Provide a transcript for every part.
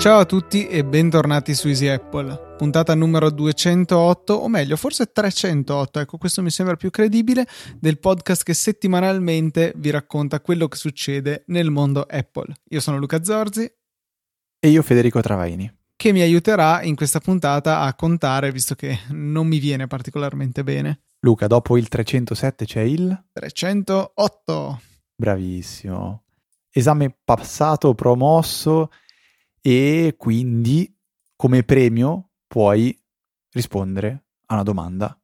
Ciao a tutti e bentornati su Easy Apple, puntata numero 208, o meglio, forse 308, ecco questo mi sembra più credibile, del podcast che settimanalmente vi racconta quello che succede nel mondo Apple. Io sono Luca Zorzi. E io Federico Travaini. Che mi aiuterà in questa puntata a contare, visto che non mi viene particolarmente bene. Luca, dopo il 307 c'è il 308. Bravissimo. Esame passato, promosso e quindi come premio puoi rispondere a una domanda.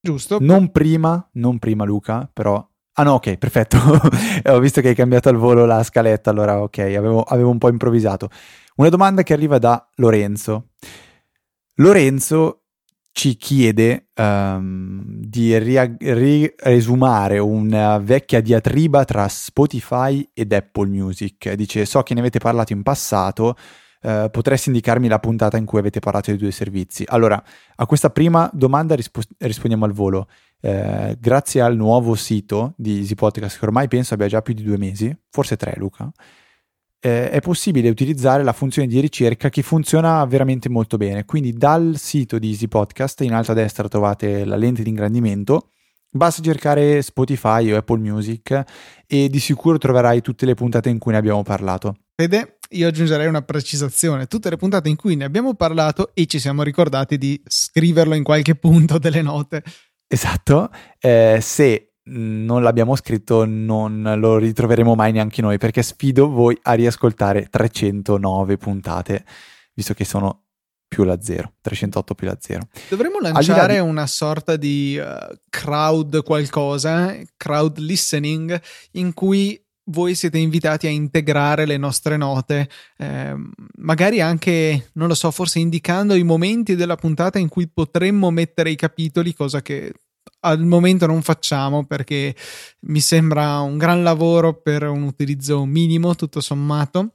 Giusto. Non prima, non prima Luca, però... Ah no, ok, perfetto. Ho visto che hai cambiato al volo la scaletta, allora ok, avevo, avevo un po' improvvisato. Una domanda che arriva da Lorenzo. Lorenzo ci chiede um, di ria- riesumare una vecchia diatriba tra Spotify ed Apple Music. Dice: So che ne avete parlato in passato. Uh, potresti indicarmi la puntata in cui avete parlato dei due servizi? Allora, a questa prima domanda rispo- rispondiamo al volo. Uh, grazie al nuovo sito di Easy Podcast, che ormai penso abbia già più di due mesi, forse tre, Luca eh, è possibile utilizzare la funzione di ricerca che funziona veramente molto bene. Quindi dal sito di Easy Podcast in alto a destra trovate la lente di ingrandimento. Basta cercare Spotify o Apple Music e di sicuro troverai tutte le puntate in cui ne abbiamo parlato. Fede, io aggiungerei una precisazione. Tutte le puntate in cui ne abbiamo parlato e ci siamo ricordati di scriverlo in qualche punto delle note. Esatto. Eh, se non l'abbiamo scritto, non lo ritroveremo mai neanche noi, perché sfido voi a riascoltare 309 puntate, visto che sono più la 0, 308 più la 0. Dovremmo lanciare di... una sorta di uh, crowd qualcosa, crowd listening, in cui voi siete invitati a integrare le nostre note, eh, magari anche, non lo so, forse indicando i momenti della puntata in cui potremmo mettere i capitoli, cosa che al momento non facciamo perché mi sembra un gran lavoro per un utilizzo minimo tutto sommato.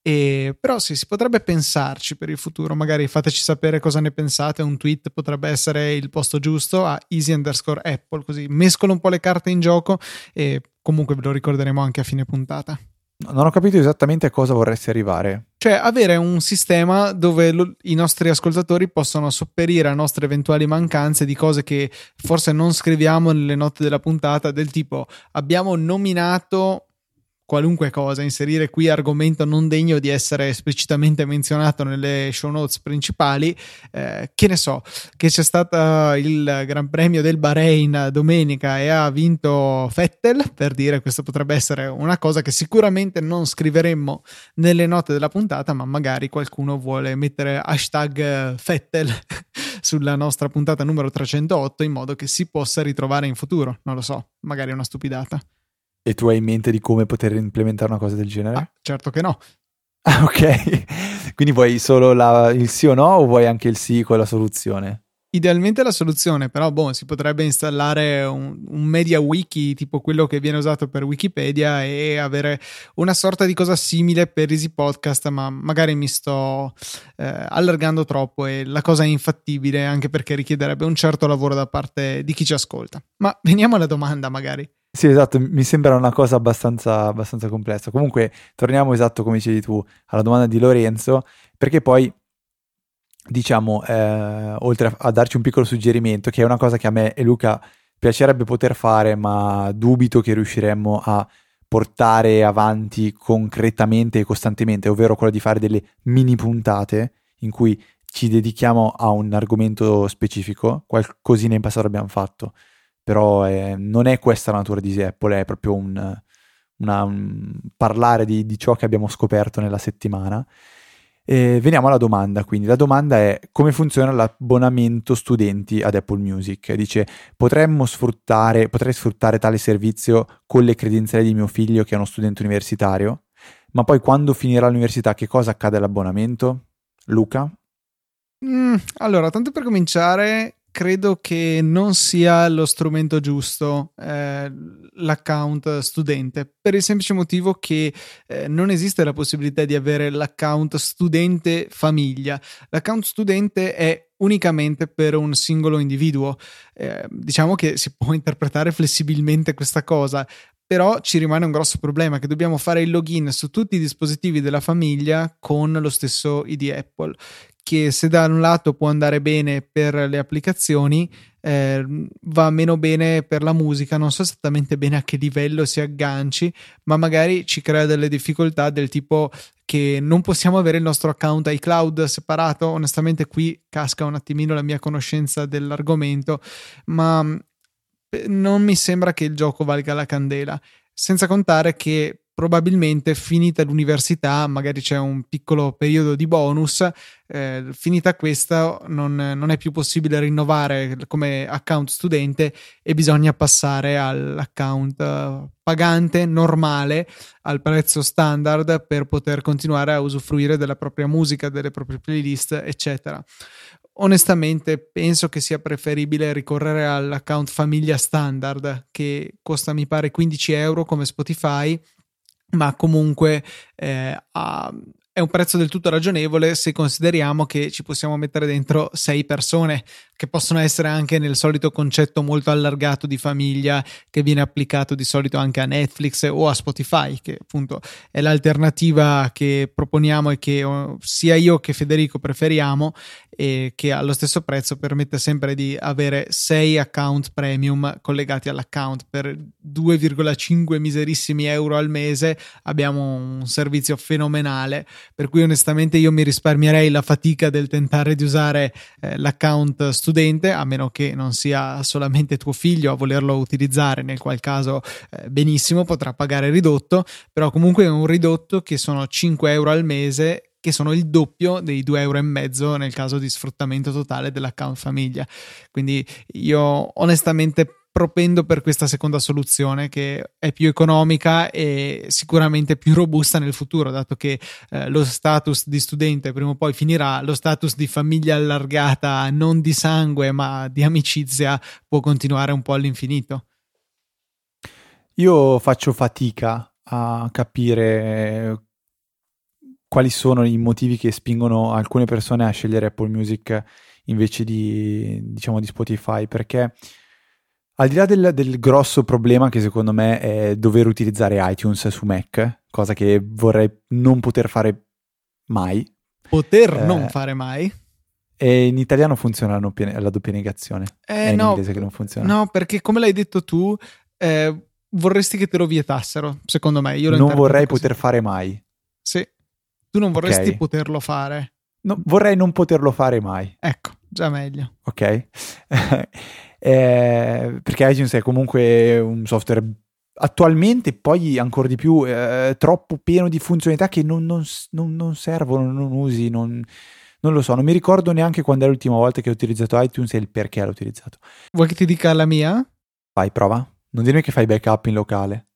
E, però sì, si potrebbe pensarci per il futuro, magari fateci sapere cosa ne pensate, un tweet potrebbe essere il posto giusto a easy underscore apple, così mescolo un po' le carte in gioco e comunque ve lo ricorderemo anche a fine puntata. Non ho capito esattamente a cosa vorresti arrivare. Cioè, avere un sistema dove lo, i nostri ascoltatori possono sopperire a nostre eventuali mancanze di cose che forse non scriviamo nelle note della puntata, del tipo abbiamo nominato qualunque cosa, inserire qui argomento non degno di essere esplicitamente menzionato nelle show notes principali, eh, che ne so, che c'è stato il Gran Premio del Bahrain domenica e ha vinto Vettel, per dire questo potrebbe essere una cosa che sicuramente non scriveremmo nelle note della puntata, ma magari qualcuno vuole mettere hashtag Vettel sulla nostra puntata numero 308 in modo che si possa ritrovare in futuro, non lo so, magari è una stupidata. E tu hai in mente di come poter implementare una cosa del genere? Ah, certo che no. Ah, ok. Quindi vuoi solo la, il sì o no o vuoi anche il sì con la soluzione? Idealmente la soluzione, però boh, si potrebbe installare un, un, media wiki tipo quello che viene usato per Wikipedia e avere una sorta di cosa simile per Easy Podcast, ma magari mi sto eh, allargando troppo e la cosa è infattibile anche perché richiederebbe un certo lavoro da parte di chi ci ascolta. Ma veniamo alla domanda magari. Sì, esatto, mi sembra una cosa abbastanza, abbastanza complessa. Comunque, torniamo esatto come dicevi tu alla domanda di Lorenzo, perché poi diciamo, eh, oltre a, darci un piccolo suggerimento, che è una cosa che a me e Luca piacerebbe poter fare, ma dubito che riusciremmo a portare avanti concretamente e costantemente, ovvero quello di fare delle mini puntate in cui ci dedichiamo a un argomento specifico, qualcosina in passato abbiamo fatto però è, non è questa la natura di Apple, è proprio un, una, un parlare di, di, ciò che abbiamo scoperto nella settimana. E veniamo alla domanda, quindi la domanda è come funziona l'abbonamento studenti ad Apple Music? Dice potremmo sfruttare, potrei sfruttare tale servizio con le credenziali di mio figlio che è uno studente universitario? Ma poi quando finirà l'università che cosa accade all'abbonamento? Luca? Mm, allora, tanto per cominciare, credo che non sia lo strumento giusto eh, l'account studente per il semplice motivo che eh, non esiste la possibilità di avere l'account studente famiglia. L'account studente è unicamente per un singolo individuo. Eh, diciamo che si può interpretare flessibilmente questa cosa. però ci rimane un grosso problema che dobbiamo fare il login su tutti i dispositivi della famiglia con lo stesso ID Apple che se da un lato può andare bene per le applicazioni eh, va meno bene per la musica non so esattamente bene a che livello si agganci ma magari ci crea delle difficoltà del tipo che non possiamo avere il nostro account iCloud separato onestamente qui casca un attimino la mia conoscenza dell'argomento ma non mi sembra che il gioco valga la candela. Senza contare che probabilmente finita l'università, magari c'è un piccolo periodo di bonus, eh, finita questa non, non, è più possibile rinnovare come account studente e bisogna passare all'account uh, pagante normale al prezzo standard per poter continuare a usufruire della propria musica, delle proprie playlist, eccetera. Onestamente penso che sia preferibile ricorrere all'account famiglia standard che costa mi pare 15 euro come Spotify ma comunque eh, ha, è un prezzo del tutto ragionevole se consideriamo che ci possiamo mettere dentro sei persone che possono essere anche nel solito concetto molto allargato di famiglia che viene applicato di solito anche a Netflix o a Spotify, che appunto è l'alternativa che proponiamo e che oh, sia io che Federico preferiamo e che allo stesso prezzo permette sempre di avere sei account premium collegati all'account. Per 2,5 miserissimi euro al mese abbiamo un servizio fenomenale per cui onestamente io mi risparmierei la fatica del tentare di usare eh, l'account studente, a meno che non sia solamente tuo figlio a volerlo utilizzare, nel qual caso eh, benissimo potrà pagare ridotto, però comunque è un ridotto che sono 5 euro al mese che sono il doppio dei 2 euro nel caso di sfruttamento totale dell'account famiglia. Quindi io onestamente propendo per questa seconda soluzione che è più economica e sicuramente più robusta nel futuro, dato che eh, lo status di studente prima o poi finirà, lo status di famiglia allargata non di sangue ma di amicizia può continuare un po' all'infinito. Io faccio fatica a capire quali sono i motivi che spingono alcune persone a scegliere Apple Music invece di, diciamo, di Spotify, perché al di là del, del, grosso problema che secondo me è dover utilizzare iTunes su Mac, cosa che vorrei non poter fare mai. Poter eh, non fare mai? E in italiano funziona la doppia, la doppia negazione. Eh, è in no, inglese che non funziona. No, perché come l'hai detto tu, eh, vorresti che te lo vietassero, secondo me. Io non vorrei così. poter fare mai. Sì. Tu non vorresti okay. poterlo fare. No, vorrei non poterlo fare mai. Ecco, già meglio. Ok. eh, perché iTunes è comunque un software attualmente poi ancora di più eh, troppo pieno di funzionalità che non, non, non, non servono, non usi, non, lo so, non mi ricordo neanche quando è l'ultima volta che ho utilizzato iTunes e il perché l'ho utilizzato. Vuoi che ti dica la mia? Vai, prova. Non dirmi che fai backup in locale.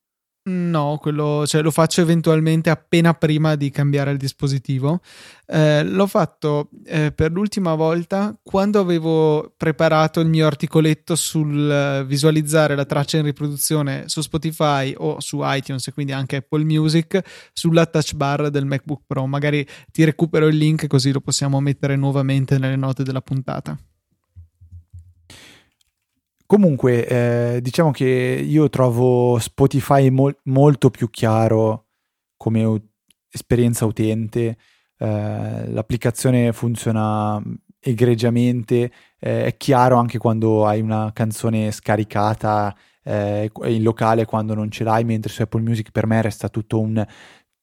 No, quello cioè, lo faccio eventualmente appena prima di cambiare il dispositivo. Eh, l'ho fatto eh, per l'ultima volta quando avevo preparato il mio articoletto sul uh, visualizzare la traccia in riproduzione su Spotify o su iTunes e quindi anche Apple Music sulla touch bar del MacBook Pro. Magari ti recupero il link così lo possiamo mettere nuovamente nelle note della puntata. Comunque, eh, diciamo che io trovo Spotify mol- molto più chiaro come u- esperienza utente, eh, l'applicazione funziona egregiamente, eh, è chiaro anche quando hai una canzone scaricata eh, in locale quando non ce l'hai, mentre su Apple Music per me resta tutto un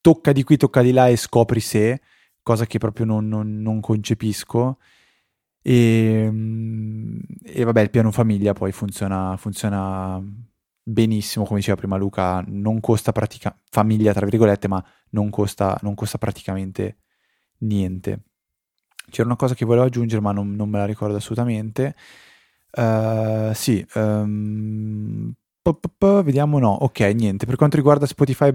tocca di qui, tocca di là e scopri se, cosa che proprio non, non, non concepisco. E, ehm, e, vabbè, il piano famiglia poi funziona, funziona benissimo, come diceva prima Luca, non costa praticamente, famiglia tra virgolette, ma non costa, non costa praticamente niente. C'era una cosa che volevo aggiungere, ma non, non me la ricordo assolutamente. Uh, sì, um, vediamo, no, ok, niente. Per quanto riguarda Spotify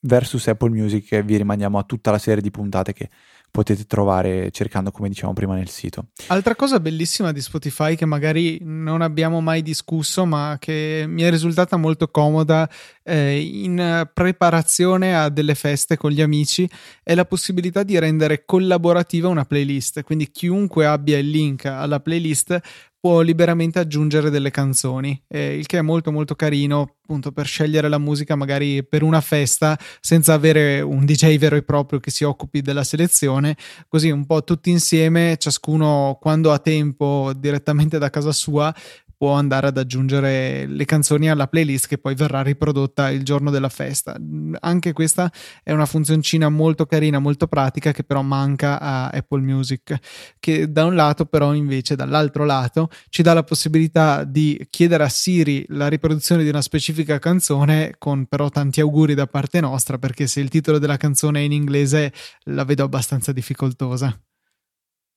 versus Apple Music, vi rimaniamo a tutta la serie di puntate che potete trovare cercando, come diciamo prima, nel sito. Altra cosa bellissima di Spotify che magari non abbiamo mai discusso, ma che mi è risultata molto comoda eh, in preparazione a delle feste con gli amici, è la possibilità di rendere collaborativa una playlist. Quindi chiunque abbia il link alla playlist può liberamente aggiungere delle canzoni, eh, il che è molto molto carino appunto per scegliere la musica magari per una festa senza avere un DJ vero e proprio che si occupi della selezione, così un po' tutti insieme, ciascuno quando ha tempo direttamente da casa sua può andare ad aggiungere le canzoni alla playlist che poi verrà riprodotta il giorno della festa. Anche questa è una funzioncina molto carina, molto pratica che però manca a Apple Music, che da un lato però invece dall'altro lato ci dà la possibilità di chiedere a Siri la riproduzione di una specifica canzone con però tanti auguri da parte nostra perché se il titolo della canzone è in inglese la vedo abbastanza difficoltosa.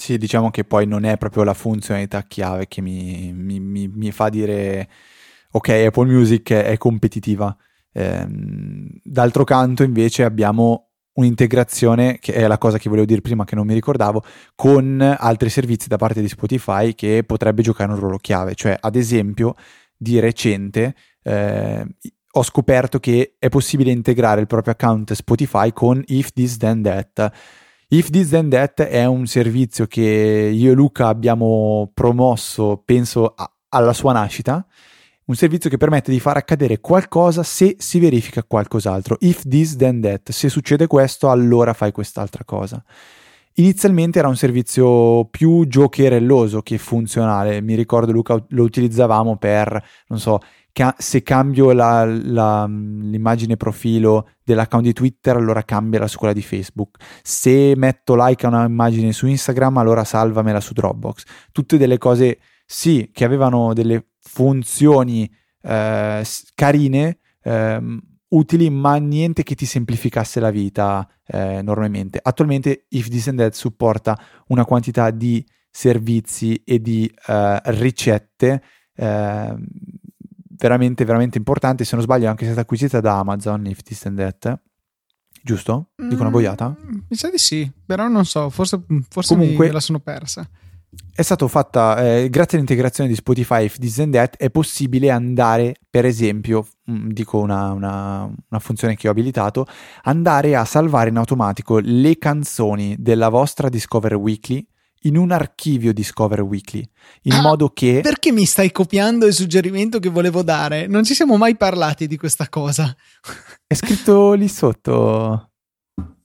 Sì, diciamo che poi non è proprio la funzionalità chiave che mi, mi, mi, mi fa dire ok, Apple Music è, competitiva. Ehm, d'altro canto invece abbiamo un'integrazione, che è la cosa che volevo dire prima che non mi ricordavo, con altri servizi da parte di Spotify che potrebbe giocare un ruolo chiave. Cioè, ad esempio, di recente eh, ho scoperto che è possibile integrare il proprio account Spotify con If This Then That If This Then That è un servizio che io e Luca abbiamo promosso, penso, a, alla sua nascita, un servizio che permette di far accadere qualcosa se si verifica qualcos'altro. If this, then that. Se succede questo, allora fai quest'altra cosa. Inizialmente era un servizio più giocherelloso che funzionale. Mi ricordo, Luca, lo utilizzavamo per, non so, ca- se cambio la, la, l'immagine profilo dell'account di Twitter, allora cambiala su quella di Facebook. Se metto like a un'immagine su Instagram, allora salvamela su Dropbox. Tutte delle cose, sì, che avevano delle funzioni eh, carine, eh, utili, ma niente che ti semplificasse la vita eh, enormemente. Attualmente If This and That supporta una quantità di servizi e di uh, ricette uh, veramente, veramente importante. Se non sbaglio, è anche stata acquisita da Amazon, If This and That. Giusto? Dico una mm, boiata? mi sa di sì, però non so, forse, forse Comunque, me la sono persa. È stato fatta, eh, grazie all'integrazione di Spotify If This and That, è possibile andare, per esempio, mm, dico una, una, una, funzione che ho abilitato, andare a salvare in automatico le canzoni della vostra Discover Weekly in un archivio Discover Weekly, in ah, modo che... Perché mi stai copiando il suggerimento che volevo dare? Non ci siamo mai parlati di questa cosa. È scritto lì sotto.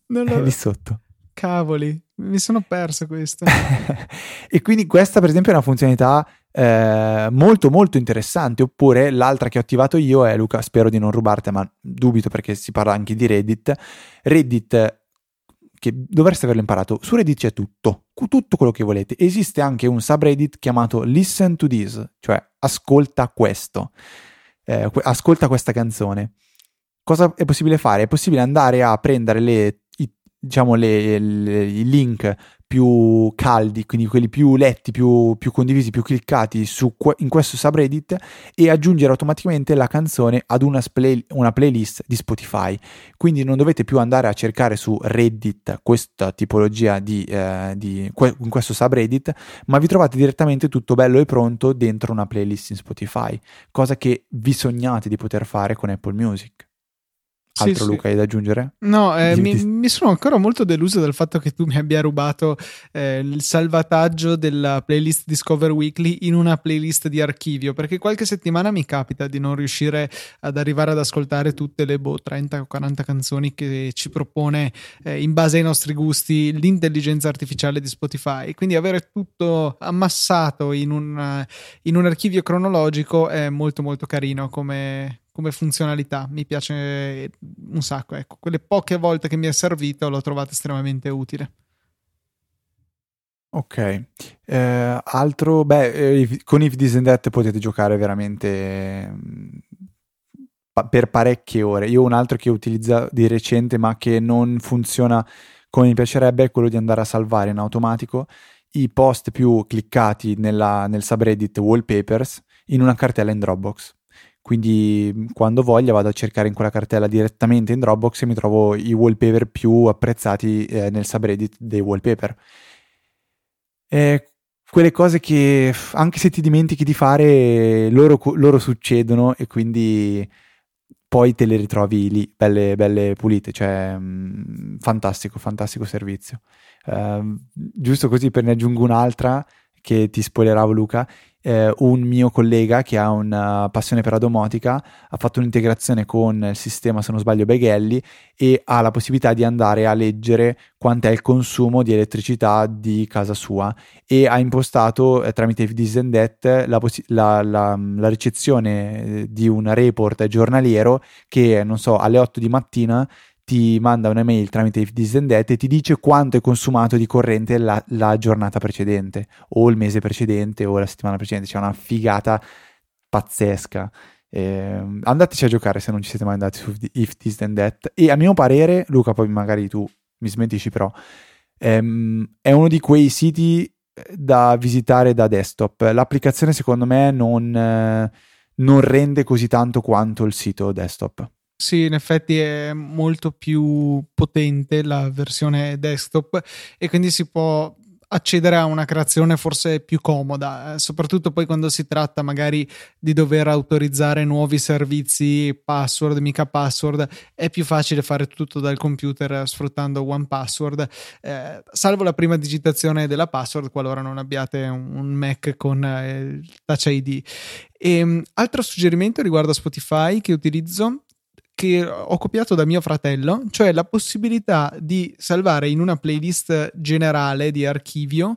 Non lo... È lì sotto. Cavoli, mi sono perso questo. e quindi questa per esempio è una funzionalità eh, molto molto interessante. Oppure l'altra che ho attivato io è, Luca, spero di non rubarti, ma dubito perché si parla anche di Reddit. Reddit che dovreste averlo imparato. Su Reddit c'è tutto, tutto quello che volete. Esiste anche un subreddit chiamato Listen to This, cioè ascolta questo, eh, ascolta questa canzone. Cosa è possibile fare? È possibile andare a prendere le, diciamo le, le, i link più caldi, quindi quelli più letti, più, più condivisi, più cliccati su, in questo subreddit e aggiungere automaticamente la canzone ad una, play, una playlist di Spotify. Quindi non dovete più andare a cercare su Reddit questa tipologia di, eh, di in questo subreddit, ma vi trovate direttamente tutto bello e pronto dentro una playlist in Spotify, cosa che vi sognate di poter fare con Apple Music. Altro sì, Luca hai da aggiungere? No, eh, mi, mi, sono ancora molto deluso del fatto che tu mi abbia rubato eh, il salvataggio della playlist Discover Weekly in una playlist di archivio, perché qualche settimana mi capita di non riuscire ad arrivare ad ascoltare tutte le boh, 30 o 40 canzoni che ci propone eh, in base ai nostri gusti l'intelligenza artificiale di Spotify. Quindi avere tutto ammassato in un, in un archivio cronologico è molto molto carino come come funzionalità, mi piace un sacco. Ecco, quelle poche volte che mi è servito l'ho trovato estremamente utile. Ok, eh, altro, beh, eh, con If That potete giocare veramente mm, per parecchie ore. Io un altro che utilizzo di recente ma che non funziona come mi piacerebbe è quello di andare a salvare in automatico i post più cliccati nella, nel subreddit wallpapers in una cartella in Dropbox. Quindi quando voglia vado a cercare in quella cartella direttamente in Dropbox e mi trovo i wallpaper più apprezzati eh, nel subreddit dei wallpaper. E quelle cose che anche se ti dimentichi di fare, loro, loro, succedono e quindi poi te le ritrovi lì, belle, belle pulite. Cioè, mh, fantastico, fantastico servizio. Uh, giusto così per ne aggiungo un'altra che ti spoileravo Luca, eh, un mio collega che ha una passione per la domotica ha fatto un'integrazione con il sistema, se non sbaglio, Beghelli e ha la possibilità di andare a leggere quant'è il consumo di elettricità di casa sua e ha impostato eh, tramite That la, possi- la, la, la, ricezione di un report giornaliero che, non so, alle 8 di mattina ti manda un'email tramite This and That e ti dice quanto è consumato di corrente la, la, giornata precedente o il mese precedente o la settimana precedente. C'è una figata pazzesca. Eh, andateci a giocare se non ci siete mai andati su If This and That. E a mio parere, Luca, poi magari tu mi smentisci, però ehm, è uno di quei siti eh, da visitare da desktop. L'applicazione, secondo me, non, eh, non rende così tanto quanto il sito desktop. Sì, in effetti è molto più potente la versione desktop e quindi si può accedere a una creazione forse più comoda, eh, soprattutto poi quando si tratta magari di dover autorizzare nuovi servizi, password, mica password, è più facile fare tutto dal computer sfruttando One Password, eh, salvo la prima digitazione della password qualora non abbiate un, Mac con eh, Touch ID. E, um, altro suggerimento riguardo a Spotify che utilizzo che ho copiato da mio fratello, cioè la possibilità di salvare in una playlist generale di archivio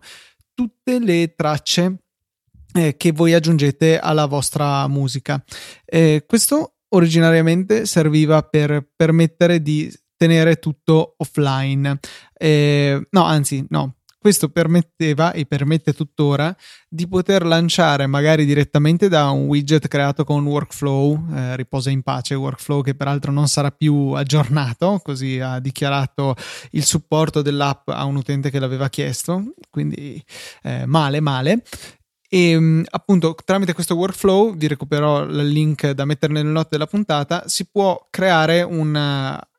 tutte le tracce eh, che voi aggiungete alla vostra musica. Eh, questo originariamente serviva per permettere di tenere tutto offline. Eh, no, anzi, no, questo permetteva e permette tuttora di poter lanciare magari direttamente da un widget creato con Workflow, eh, riposa in pace Workflow che peraltro non sarà più aggiornato, così ha dichiarato il supporto dell'app a un utente che l'aveva chiesto, quindi eh, male male. E ehm, appunto tramite questo workflow, vi recupererò il link da mettere nelle note della puntata, si può creare un,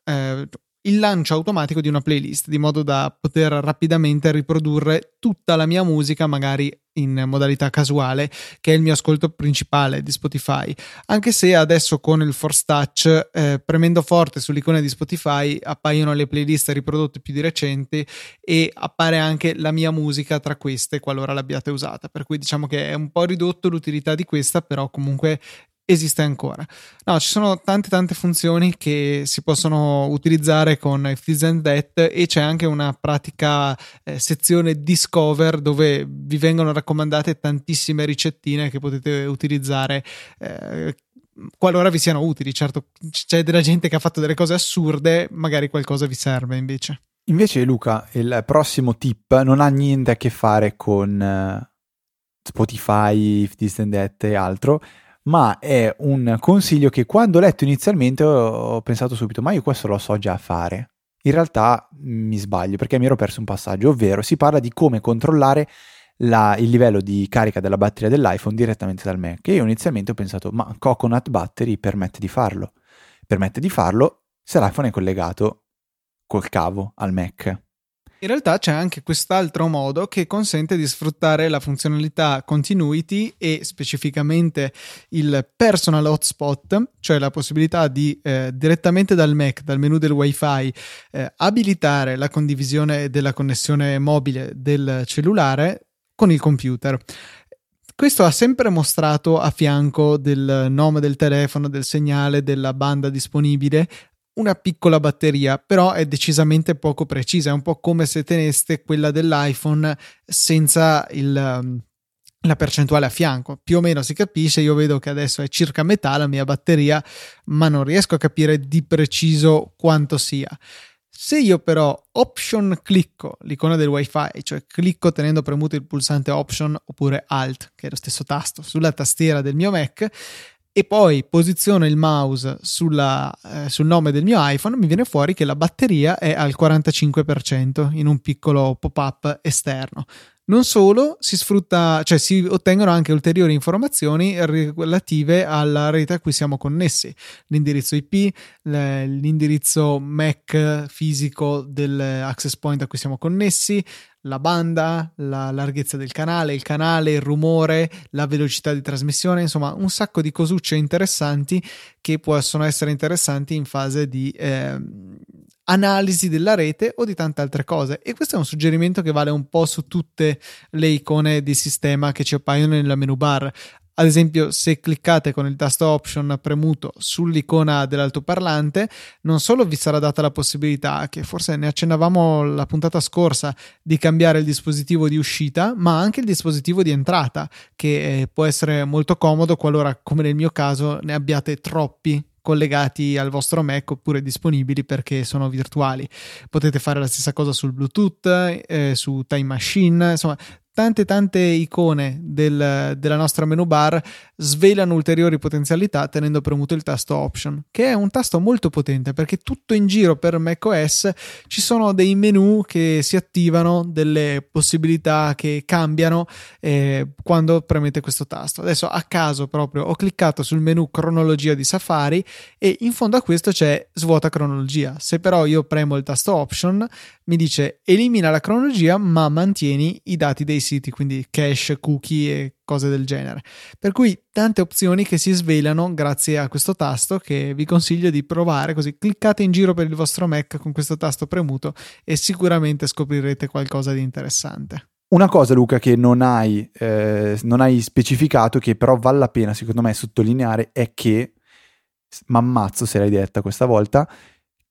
eh, il lancio automatico di una playlist di modo da poter rapidamente riprodurre tutta la mia musica magari in modalità casuale che è il mio ascolto principale di Spotify. Anche se adesso con il Force Touch eh, premendo forte sull'icona di Spotify appaiono le playlist riprodotte più di recenti e appare anche la mia musica tra queste qualora l'abbiate usata. Per cui diciamo che è un po' ridotto l'utilità di questa però comunque esiste ancora. No, ci sono tante tante funzioni che si possono utilizzare con If This and That e c'è anche una pratica eh, sezione Discover dove vi vengono raccomandate tantissime ricettine che potete utilizzare eh, qualora vi siano utili. Certo, c'è della gente che ha fatto delle cose assurde, magari qualcosa vi serve invece. Invece Luca, il prossimo tip non ha niente a che fare con uh, Spotify, If This and That e altro, ma è un consiglio che quando ho letto inizialmente ho pensato subito, ma io questo lo so già fare. In realtà mi sbaglio perché mi ero perso un passaggio, ovvero si parla di come controllare la, il livello di carica della batteria dell'iPhone direttamente dal Mac. E io inizialmente ho pensato, ma Coconut Battery permette di farlo. Permette di farlo se l'iPhone è collegato col cavo al Mac. In realtà c'è anche quest'altro modo che consente di sfruttare la funzionalità continuity e specificamente il personal hotspot, cioè la possibilità di eh, direttamente dal Mac, dal menu del WiFi, eh, abilitare la condivisione della connessione mobile del cellulare con il computer. Questo ha sempre mostrato a fianco del nome del telefono, del segnale, della banda disponibile, una piccola batteria, però è decisamente poco precisa, è un po' come se teneste quella dell'iPhone senza il, um, la percentuale a fianco. Più o meno si capisce, io vedo che adesso è circa metà la mia batteria, ma non riesco a capire di preciso quanto sia. Se io però option clicco l'icona del wifi, cioè clicco tenendo premuto il pulsante option oppure alt, che è lo stesso tasto, sulla tastiera del mio Mac, e poi posiziono il mouse sulla, eh, sul nome del mio iPhone, mi viene fuori che la batteria è al 45% in un piccolo pop-up esterno. Non solo, si sfrutta, cioè si ottengono anche ulteriori informazioni relative alla rete a cui siamo connessi, l'indirizzo IP, l'indirizzo MAC fisico dell'access point a cui siamo connessi, la banda, la larghezza del canale, il canale, il rumore, la velocità di trasmissione, insomma un sacco di cosucce interessanti che possono essere interessanti in fase di eh, analisi della rete o di tante altre cose. E questo è un suggerimento che vale un po' su tutte le icone di sistema che ci appaiono nella menu bar. Ad esempio, se cliccate con il tasto Option premuto sull'icona dell'altoparlante, non solo vi sarà data la possibilità, che forse ne accennavamo la puntata scorsa, di cambiare il dispositivo di uscita, ma anche il dispositivo di entrata, che eh, può essere molto comodo qualora, come nel mio caso, ne abbiate troppi collegati al vostro Mac oppure disponibili perché sono virtuali. Potete fare la stessa cosa sul Bluetooth, eh, su Time Machine, insomma, tante tante icone del, della nostra menu bar svelano ulteriori potenzialità tenendo premuto il tasto option che è un tasto molto potente perché tutto in giro per macOS ci sono dei menu che si attivano delle possibilità che cambiano eh, quando premete questo tasto. Adesso a caso proprio ho cliccato sul menu cronologia di Safari e in fondo a questo c'è svuota cronologia. Se però io premo il tasto option mi dice elimina la cronologia ma mantieni i dati dei siti, quindi cache, cookie e cose del genere. Per cui tante opzioni che si svelano grazie a questo tasto che vi consiglio di provare, così cliccate in giro per il vostro Mac con questo tasto premuto e sicuramente scoprirete qualcosa di interessante. Una cosa, Luca, che non hai, eh, non hai specificato, che però vale la pena, secondo me, sottolineare, è che, mammazzo se l'hai detta questa volta,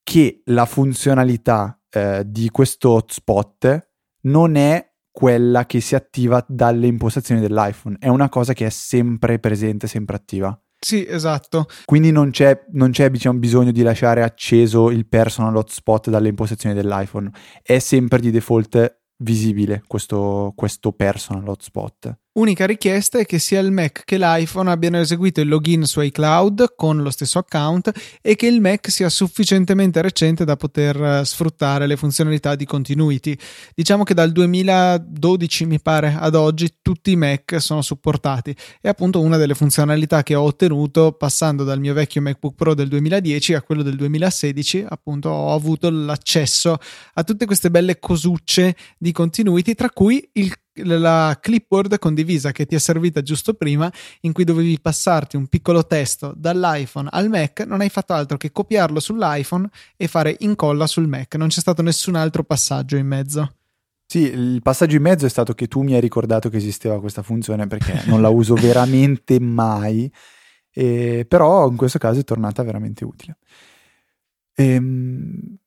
che la funzionalità eh, di questo hotspot non è quella che si attiva dalle impostazioni dell'iPhone, è una cosa che è sempre presente, sempre attiva. Sì, esatto. Quindi non c'è, non c'è diciamo, bisogno di lasciare acceso il personal hotspot dalle impostazioni dell'iPhone, è sempre di default visibile questo, questo personal hotspot. Unica richiesta è che sia il Mac che l'iPhone abbiano eseguito il login su iCloud con lo stesso account e che il Mac sia sufficientemente recente da poter eh, sfruttare le funzionalità di continuity. Diciamo che dal 2012 mi pare ad oggi tutti i Mac sono supportati e appunto una delle funzionalità che ho ottenuto passando dal mio vecchio MacBook Pro del 2010 a quello del 2016 appunto ho avuto l'accesso a tutte queste belle cosucce di continuity tra cui il la clipboard condivisa che ti è servita giusto prima, in cui dovevi passarti un piccolo testo dall'iPhone al Mac, non hai fatto altro che copiarlo sull'iPhone e fare incolla sul Mac, non c'è stato nessun altro passaggio in mezzo. Sì, il passaggio in mezzo è stato che tu mi hai ricordato che esisteva questa funzione perché non la uso veramente mai, eh, però in questo caso è tornata veramente utile. Ehm,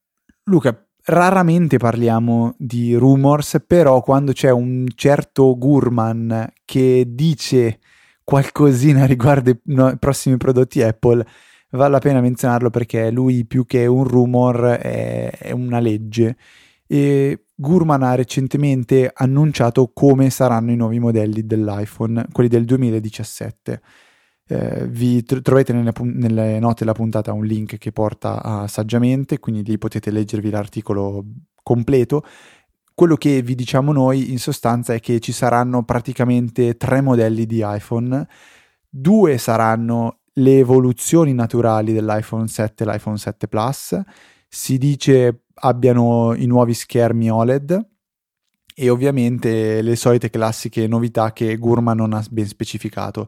Luca, raramente parliamo di rumors, però quando c'è un certo Gurman che dice qualcosina riguardo i prossimi prodotti Apple, vale la pena menzionarlo perché lui più che un rumor è, è una legge. E Gurman ha recentemente annunciato come saranno i nuovi modelli dell'iPhone, quelli del 2017. Eh, vi tr- trovate nelle, nelle, note della puntata un link che porta a Saggiamente, quindi lì potete leggervi l'articolo completo. Quello che vi diciamo noi in sostanza è che ci saranno praticamente tre modelli di iPhone, due saranno le evoluzioni naturali dell'iPhone 7 e l'iPhone 7 Plus, si dice abbiano i nuovi schermi OLED e ovviamente le solite classiche novità che Gurman non ha ben specificato.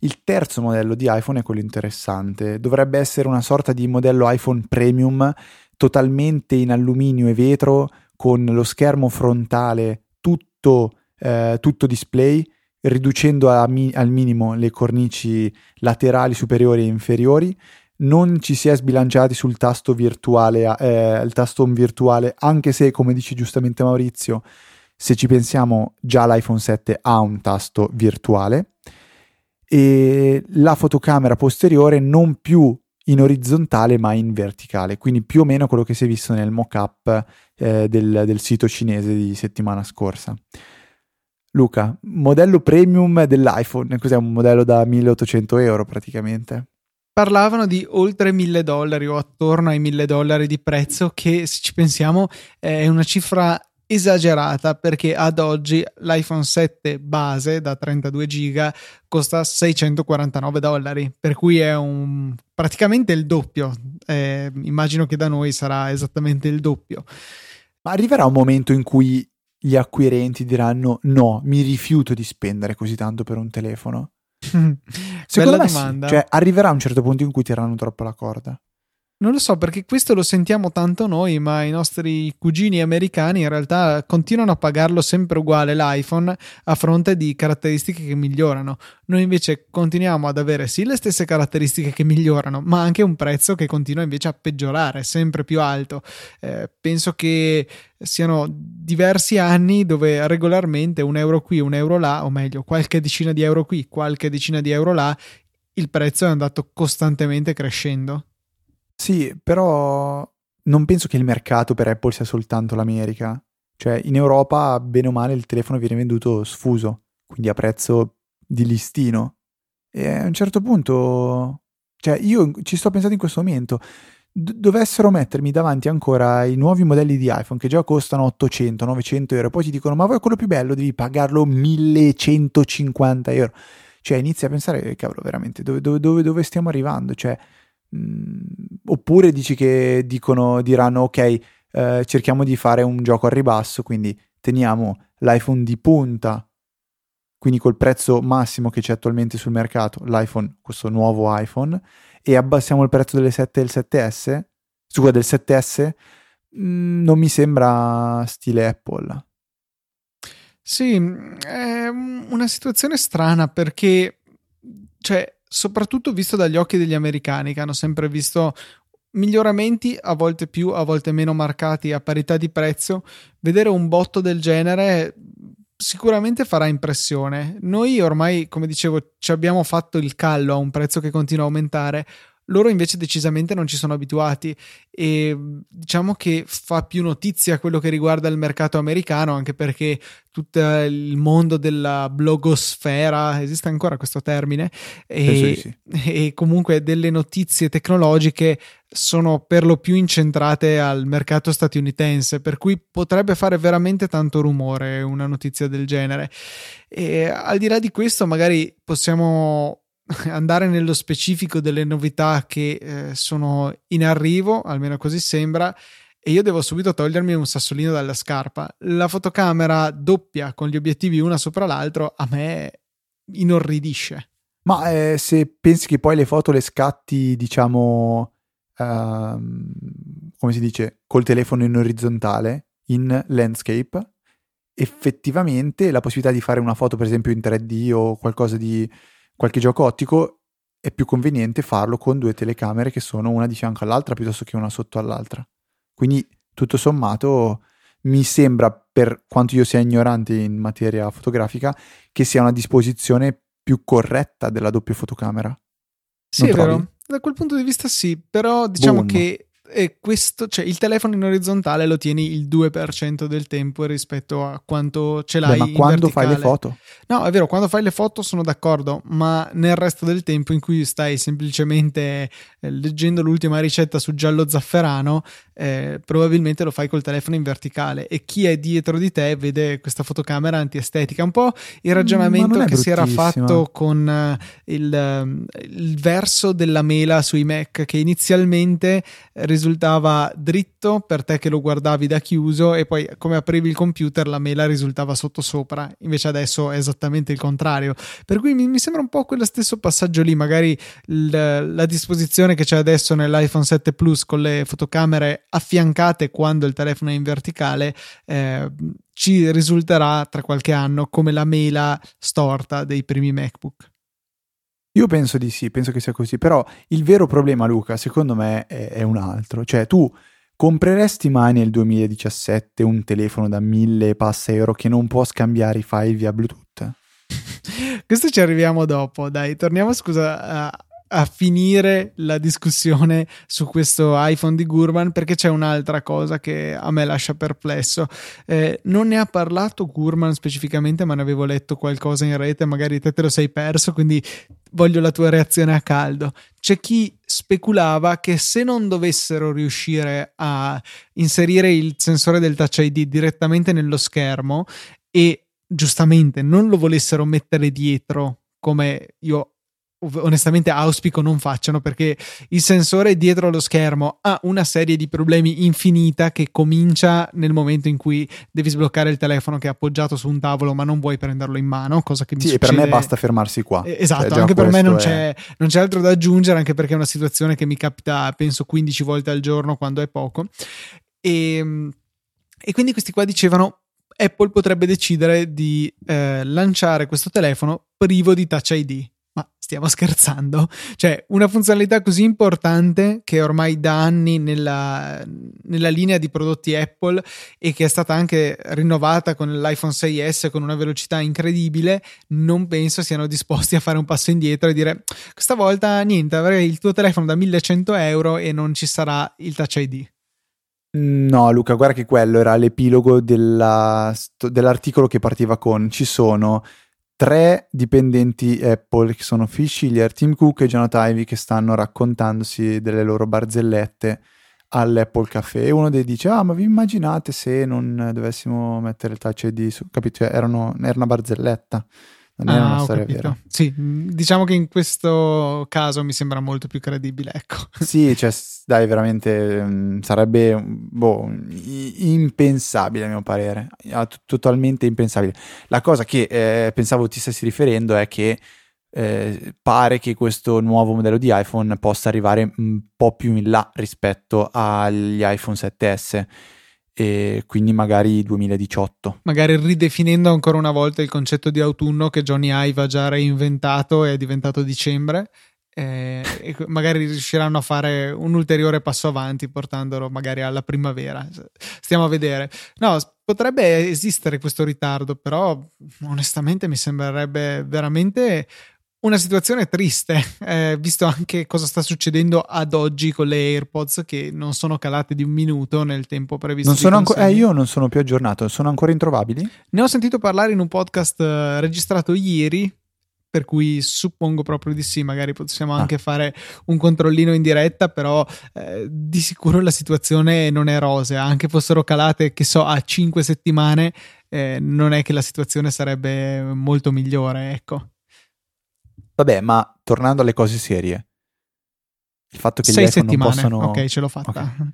Il terzo modello di iPhone è quello interessante, dovrebbe essere una sorta di modello iPhone premium totalmente in alluminio e vetro con lo schermo frontale tutto, eh, tutto display riducendo mi- al minimo le cornici laterali superiori e inferiori non ci si è sbilanciati sul tasto virtuale, eh, tasto virtuale, anche se, come dice giustamente Maurizio, se ci pensiamo, già l'iPhone 7 ha un tasto virtuale e la fotocamera posteriore non più in orizzontale ma in verticale, quindi più o meno quello che si è visto nel mock-up eh, del, del sito cinese di settimana scorsa. Luca, modello premium dell'iPhone, cos'è un modello da 1800 euro praticamente? parlavano di oltre 1000 dollari o attorno ai 1000 dollari di prezzo che se ci pensiamo è una cifra esagerata perché ad oggi l'iPhone 7 base da 32 giga costa 649 dollari, per cui è un, praticamente il doppio. Eh, immagino che da noi sarà esattamente il doppio. Ma arriverà un momento in cui gli acquirenti diranno no, mi rifiuto di spendere così tanto per un telefono? Secondo Bella me domanda. sì. Cioè, arriverà un certo punto in cui tireranno troppo la corda. Non lo so perché questo lo sentiamo tanto noi, ma i nostri cugini americani in realtà continuano a pagarlo sempre uguale l'iPhone a fronte di caratteristiche che migliorano. Noi invece continuiamo ad avere sì le stesse caratteristiche che migliorano, ma anche un prezzo che continua invece a peggiorare, sempre più alto. Eh, penso che siano diversi anni dove regolarmente un euro qui, un euro là, o meglio, qualche decina di euro qui, qualche decina di euro là, il prezzo è andato costantemente crescendo. Sì, però non penso che il mercato per Apple sia soltanto l'America. Cioè, in Europa, bene o male, il telefono viene venduto sfuso, quindi a prezzo di listino. E a un certo punto, cioè, io ci sto pensando in questo momento. D- dovessero mettermi davanti ancora i nuovi modelli di iPhone che già costano 800, 900 euro, poi ti dicono: Ma vuoi quello più bello? Devi pagarlo 1150 euro. Cioè, inizi a pensare, cavolo, veramente, dove, dove, dove, stiamo arrivando? Cioè, oppure dici che dicono, diranno, ok, eh, cerchiamo di fare un gioco al ribasso, quindi teniamo l'iPhone di punta, quindi col prezzo massimo che c'è attualmente sul mercato, l'iPhone, questo nuovo iPhone, e abbassiamo il prezzo delle 7 e del 7S, scusa, del 7S, mh, non mi sembra stile Apple. Sì, è una situazione strana perché, cioè, soprattutto visto dagli occhi degli americani che hanno sempre visto miglioramenti a volte più, a volte meno marcati a parità di prezzo, vedere un botto del genere sicuramente farà impressione. Noi ormai, come dicevo, ci abbiamo fatto il callo a un prezzo che continua a aumentare. Loro invece decisamente non ci sono abituati e diciamo che fa più notizia quello che riguarda il mercato americano, anche perché tutto il mondo della blogosfera, esiste ancora questo termine, e, sì. e comunque delle notizie tecnologiche sono per lo più incentrate al mercato statunitense, per cui potrebbe fare veramente tanto rumore una notizia del genere. E al di là di questo, magari possiamo andare nello specifico delle novità che eh, sono in arrivo, almeno così sembra, e io devo subito togliermi un sassolino dalla scarpa. La fotocamera doppia con gli obiettivi una sopra l'altro a me inorridisce. Ma eh, se pensi che poi le foto le scatti, diciamo, ehm, come si dice, col telefono in orizzontale, in landscape, effettivamente la possibilità di fare una foto, per esempio, in 3D o qualcosa di qualche gioco ottico è più conveniente farlo con due telecamere che sono una di fianco all'altra piuttosto che una sotto all'altra. Quindi tutto sommato mi sembra, per quanto io sia ignorante in materia fotografica, che sia una disposizione più corretta della doppia fotocamera. Sì, non è trovi? vero. Da quel punto di vista sì, però diciamo Boom. che questo, cioè il telefono in orizzontale lo tieni il 2% del tempo rispetto a quanto ce l'hai. Beh, ma quando verticale. fai le foto? No, è vero, quando fai le foto sono d'accordo, ma nel resto del tempo in cui stai semplicemente eh, leggendo l'ultima ricetta su giallo zafferano, eh, probabilmente lo fai col telefono in verticale e chi è dietro di te vede questa fotocamera antiestetica. Un po' il ragionamento che si era fatto con uh, il, uh, il verso della mela sui Mac che inizialmente risultava dritto per te che lo guardavi da chiuso e poi come aprivi il computer la mela risultava sotto sopra. Invece adesso è esattamente il contrario. Per cui mi, mi sembra un po' quello stesso passaggio lì. Magari l, la disposizione che c'è adesso nell'iPhone 7 Plus con le fotocamere affiancate quando il telefono è in verticale eh, ci risulterà tra qualche anno come la mela storta dei primi MacBook io penso di sì, penso che sia così, però il vero problema, Luca, secondo me è, è un altro. Cioè, tu compreresti mai nel 2017 un telefono da 1000 passa euro che non può scambiare i file via Bluetooth? Questo ci arriviamo dopo, dai, torniamo scusa a, a finire la discussione su questo iPhone di Gurman perché c'è un'altra cosa che a me lascia perplesso. Eh, non ne ha parlato Gurman specificamente, ma ne avevo letto qualcosa in rete, magari te te lo sei perso, quindi voglio la tua reazione a caldo. C'è chi speculava che se non dovessero riuscire a inserire il sensore del Touch ID direttamente nello schermo e giustamente non lo volessero mettere dietro come io onestamente auspico non facciano perché il sensore dietro allo schermo ha una serie di problemi infinita che comincia nel momento in cui devi sbloccare il telefono che è appoggiato su un tavolo ma non vuoi prenderlo in mano cosa che mi sì, succede... per me basta fermarsi qua. Eh, esatto cioè, anche per me non, è... c'è, non c'è altro da aggiungere anche perché è una situazione che mi capita penso 15 volte al giorno quando è poco. E, ehm, e quindi questi qua dicevano Apple potrebbe decidere di eh, lanciare questo telefono privo di Touch ID stiamo scherzando? Cioè, una funzionalità così importante che ormai da anni nella, nella, linea di prodotti Apple e che è stata anche rinnovata con l'iPhone 6S con una velocità incredibile, non penso siano disposti a fare un passo indietro e dire questa volta niente, avrei il tuo telefono da 1100 euro e non ci sarà il Touch ID. No, Luca, guarda che quello era l'epilogo della, dell'articolo che partiva con ci sono tre dipendenti Apple che sono Phil Schiller, Tim Cook e Jonathan Ivey che stanno raccontandosi delle loro barzellette all'Apple Café e uno dei dice ah ma vi immaginate se non dovessimo mettere il touch ID su? Capito? Cioè, erano, era una barzelletta non ah, una storia vera. Sì, diciamo che in questo caso mi sembra molto più credibile, ecco. Sì, cioè, dai, veramente mm, sarebbe boh, impensabile a mio parere, t- totalmente impensabile. La cosa che eh, pensavo ti stessi riferendo è che eh, pare che questo nuovo modello di iPhone possa arrivare un po' più in là rispetto agli iPhone 7S e quindi magari 2018. Magari ridefinendo ancora una volta il concetto di autunno che Johnny Ive ha già reinventato e è diventato dicembre. Eh, e magari riusciranno a fare un ulteriore passo avanti portandolo magari alla primavera. Stiamo a vedere. No, potrebbe esistere questo ritardo, però onestamente mi sembrerebbe veramente una situazione triste, eh, visto anche cosa sta succedendo ad oggi con le AirPods che non sono calate di un minuto nel tempo previsto. Non sono anco- eh, io non sono più aggiornato, sono ancora introvabili? Ne ho sentito parlare in un podcast uh, registrato ieri, per cui suppongo proprio di sì, magari possiamo ah. anche fare un controllino in diretta, però eh, di sicuro la situazione non è rosea, anche fossero calate, che so, a 5 settimane, eh, non è che la situazione sarebbe molto migliore, ecco. Vabbè, ma tornando alle cose serie, il fatto che Sei gli iPhone non possono... Ok, ce l'ho fatta. Okay.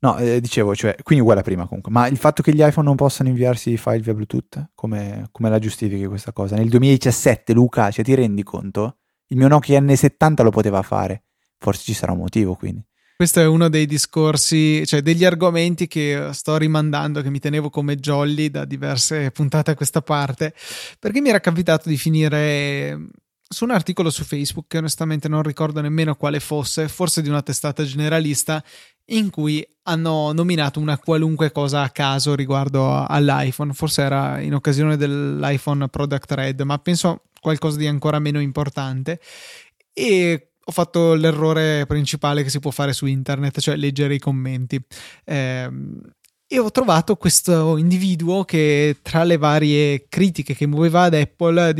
No, eh, dicevo, cioè, quindi uguale a prima comunque, ma il fatto che gli iPhone non possano inviarsi i file via Bluetooth, come, come la giustifichi questa cosa? Nel 2017, Luca, cioè, ti rendi conto? Il mio Nokia N70 lo poteva fare, forse ci sarà un motivo quindi. Questo è uno dei discorsi, cioè degli argomenti che sto rimandando, che mi tenevo come jolly da diverse puntate a questa parte, perché mi era capitato di finire su un articolo su Facebook, che onestamente non ricordo nemmeno quale fosse, forse di una testata generalista, in cui hanno nominato una qualunque cosa a caso riguardo all'iPhone, forse era in occasione dell'iPhone Product Red, ma penso qualcosa di ancora meno importante. E ho fatto l'errore principale che si può fare su internet, cioè leggere i commenti. Eh, e ho trovato questo individuo che tra le varie critiche che muoveva ad Apple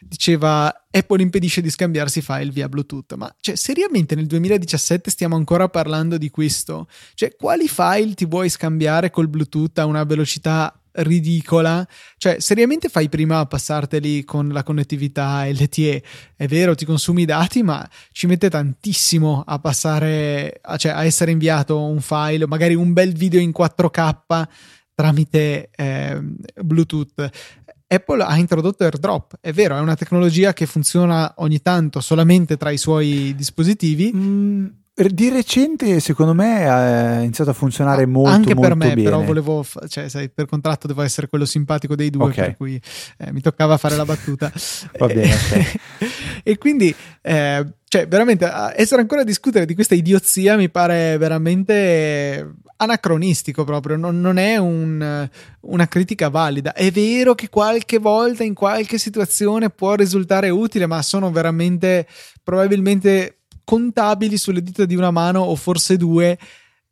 diceva Apple impedisce di scambiarsi file via Bluetooth. Ma cioè, seriamente nel 2017 stiamo ancora parlando di questo? Cioè, quali file ti vuoi scambiare col Bluetooth a una velocità ridicola. Cioè, seriamente fai prima a passarteli con la connettività LTE. È vero, ti consumi i dati, ma ci mette tantissimo a passare, a, cioè a essere inviato un file, magari un bel video in 4K tramite eh, Bluetooth. Apple ha introdotto AirDrop, è vero, è una tecnologia che funziona ogni tanto solamente tra i suoi dispositivi. Mm di recente, secondo me, ha iniziato a funzionare molto, Anche per me, bene. però volevo, cioè, sai, per contratto devo essere quello simpatico dei due, okay. per cui eh, mi toccava fare la battuta. Va bene, okay. e quindi, eh, cioè, veramente, essere ancora a discutere di questa idiozia mi pare veramente anacronistico proprio, non, non è un, una critica valida. È vero che qualche volta, in qualche situazione, può risultare utile, ma sono veramente, probabilmente contabili sulle dita di una mano o forse due.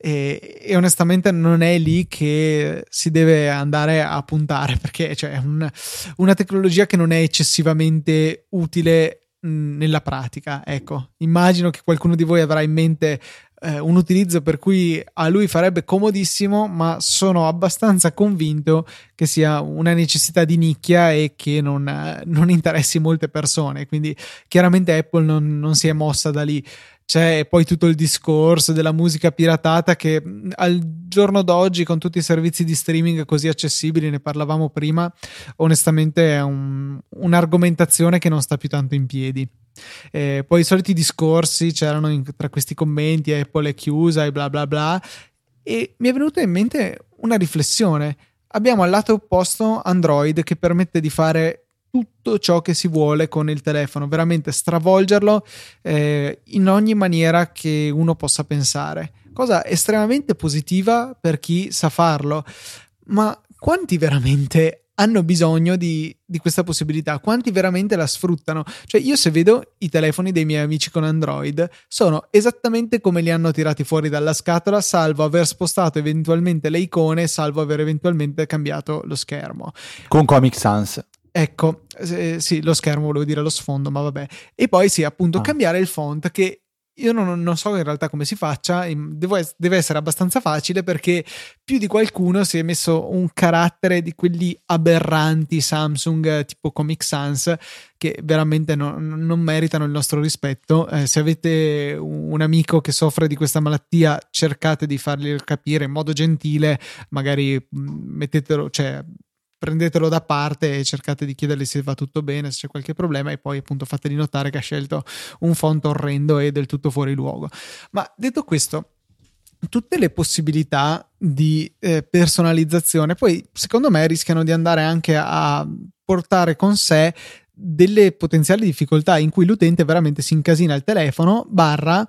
E, e, onestamente non è lì che si deve andare a puntare perché cioè, è un, una tecnologia che non è eccessivamente utile nella pratica. Ecco, immagino che qualcuno di voi avrà in mente eh, un utilizzo per cui a lui farebbe comodissimo, ma sono abbastanza convinto che sia una necessità di nicchia e che non, eh, non interessi molte persone. Quindi chiaramente Apple non, non si è mossa da lì c'è poi tutto il discorso della musica piratata che al giorno d'oggi con tutti i servizi di streaming così accessibili, ne parlavamo prima, onestamente è un, un'argomentazione che non sta più tanto in piedi. Eh, poi i soliti discorsi c'erano in, tra questi commenti, Apple è chiusa e bla bla bla, e mi è venuta in mente una riflessione. Abbiamo al lato opposto Android che permette di fare tutto ciò che si vuole con il telefono, veramente stravolgerlo eh, in ogni maniera che uno possa pensare. Cosa estremamente positiva per chi sa farlo, ma quanti veramente hanno bisogno di, di, questa possibilità, quanti veramente la sfruttano. Cioè, io se vedo i telefoni dei miei amici con Android, sono esattamente come li hanno tirati fuori dalla scatola, salvo aver spostato eventualmente le icone, salvo aver eventualmente cambiato lo schermo. Con Comic Sans. Ecco, eh, sì, lo schermo volevo dire lo sfondo, ma vabbè. E poi sì, appunto, ah. cambiare il font che io non, non, so in realtà come si faccia, devo, deve essere abbastanza facile perché più di qualcuno si è messo un carattere di quelli aberranti Samsung tipo Comic Sans che veramente no, non meritano il nostro rispetto. Eh, se avete un amico che soffre di questa malattia, cercate di fargli capire in modo gentile, magari mm, mettetelo, cioè prendetelo da parte e cercate di chiedergli se va tutto bene, se c'è qualche problema e poi appunto fateli notare che ha scelto un font orrendo e del tutto fuori luogo. Ma detto questo, tutte le possibilità di eh, personalizzazione poi secondo me rischiano di andare anche a portare con sé delle potenziali difficoltà in cui l'utente veramente si incasina il telefono barra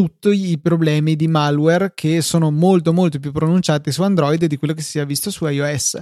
tutti i problemi di malware che sono molto molto più pronunciati su Android di quello che si è visto su iOS.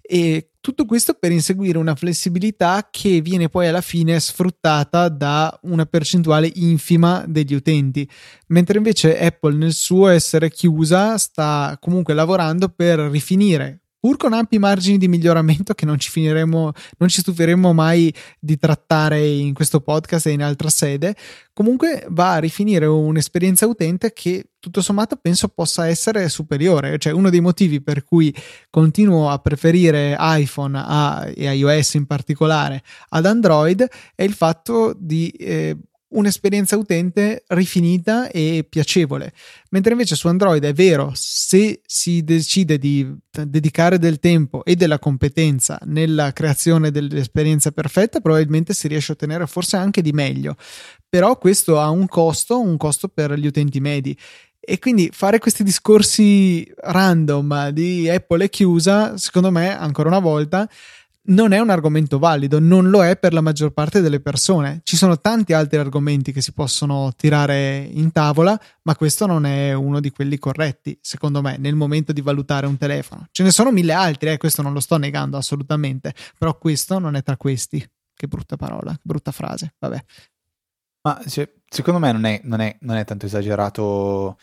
E tutto questo per inseguire una flessibilità che viene poi alla fine sfruttata da una percentuale infima degli utenti. Mentre invece Apple nel suo essere chiusa sta comunque lavorando per rifinire pur con ampi margini di miglioramento che non ci finiremo, non ci stufiremo mai di trattare in questo podcast e in altra sede, comunque va a rifinire un'esperienza utente che tutto sommato penso possa essere superiore. Cioè, uno dei motivi per cui continuo a preferire iPhone a, e iOS in particolare ad Android è il fatto di eh, un'esperienza utente rifinita e piacevole. Mentre invece su Android è vero, se si decide di dedicare del tempo e della competenza nella creazione dell'esperienza perfetta, probabilmente si riesce a ottenere forse anche di meglio. Però questo ha un costo, un costo per gli utenti medi. E quindi fare questi discorsi random di Apple è chiusa, secondo me, ancora una volta, non è un argomento valido, non lo è per la maggior parte delle persone. Ci sono tanti altri argomenti che si possono tirare in tavola, ma questo non è uno di quelli corretti, secondo me, nel momento di valutare un telefono. Ce ne sono mille altri, eh, questo non lo sto negando assolutamente, però questo non è tra questi. Che brutta parola, brutta frase, vabbè. Ma cioè, secondo me non è, non, è, non è tanto esagerato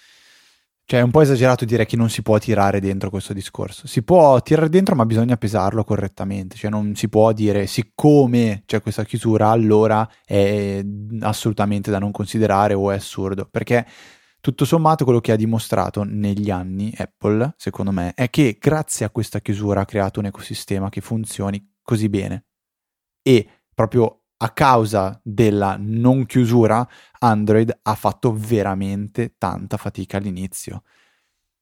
cioè, è un po' esagerato dire che non si può tirare dentro questo discorso. Si può tirare dentro, ma bisogna pesarlo correttamente. Cioè, non si può dire siccome c'è questa chiusura, allora è assolutamente da non considerare o è assurdo. Perché tutto sommato quello che ha dimostrato negli anni Apple, secondo me, è che grazie a questa chiusura ha creato un ecosistema che funzioni così bene. E proprio a causa della non chiusura, Android ha fatto veramente tanta fatica all'inizio.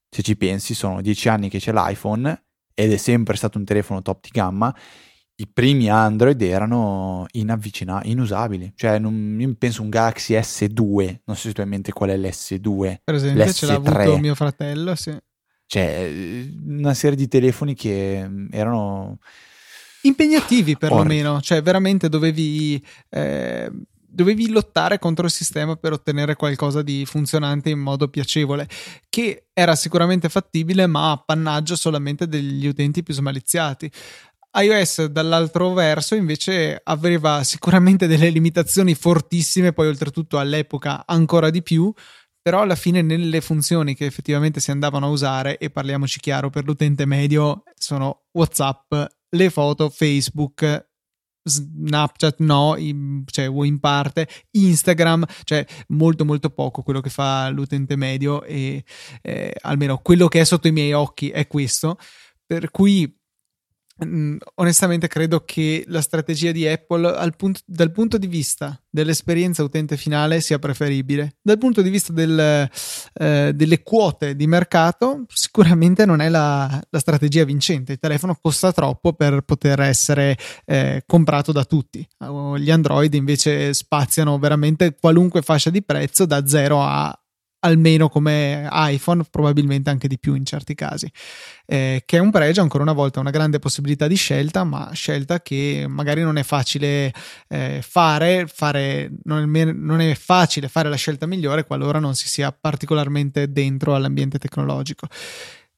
Se ci pensi, sono dieci anni che c'è l'iPhone ed è sempre stato un telefono top di gamma. I primi Android erano inavvicinabili, inusabili. Cioè, non, io penso un Galaxy S2, non so se tu hai in mente qual è l'S2. Per esempio, l'S3. ce l'ha avuto mio fratello, sì. Cioè, una serie di telefoni che erano impegnativi perlomeno, cioè veramente dovevi, eh, dovevi lottare contro il sistema per ottenere qualcosa di funzionante in modo piacevole, che era sicuramente fattibile ma appannaggio solamente degli utenti più smaliziati. iOS dall'altro verso invece aveva sicuramente delle limitazioni fortissime, poi oltretutto all'epoca ancora di più, però alla fine nelle funzioni che effettivamente si andavano a usare, e parliamoci chiaro, per l'utente medio sono WhatsApp le foto, Facebook, Snapchat no, in, cioè, o in parte, Instagram, cioè molto molto poco quello che fa l'utente medio e eh, almeno quello che è sotto i miei occhi è questo, per cui onestamente credo che la strategia di Apple punto, dal punto di vista dell'esperienza utente finale sia preferibile. Dal punto di vista del, eh, delle quote di mercato, sicuramente non è la, la, strategia vincente. Il telefono costa troppo per poter essere eh, comprato da tutti. Gli Android invece spaziano veramente qualunque fascia di prezzo da 0 a almeno come iPhone, probabilmente anche di più in certi casi, eh, che è un pregio, ancora una volta, una grande possibilità di scelta, ma scelta che magari non è facile eh, fare, fare non, è, non, è, facile fare la scelta migliore qualora non si sia particolarmente dentro all'ambiente tecnologico.